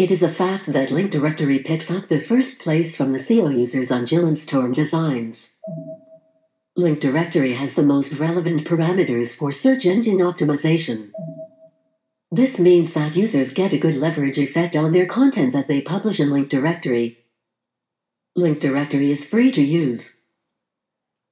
It is a fact that Link Directory picks up the first place from the SEO users on Gillenstorm designs. Link Directory has the most relevant parameters for search engine optimization. This means that users get a good leverage effect on their content that they publish in Link Directory. Link Directory is free to use.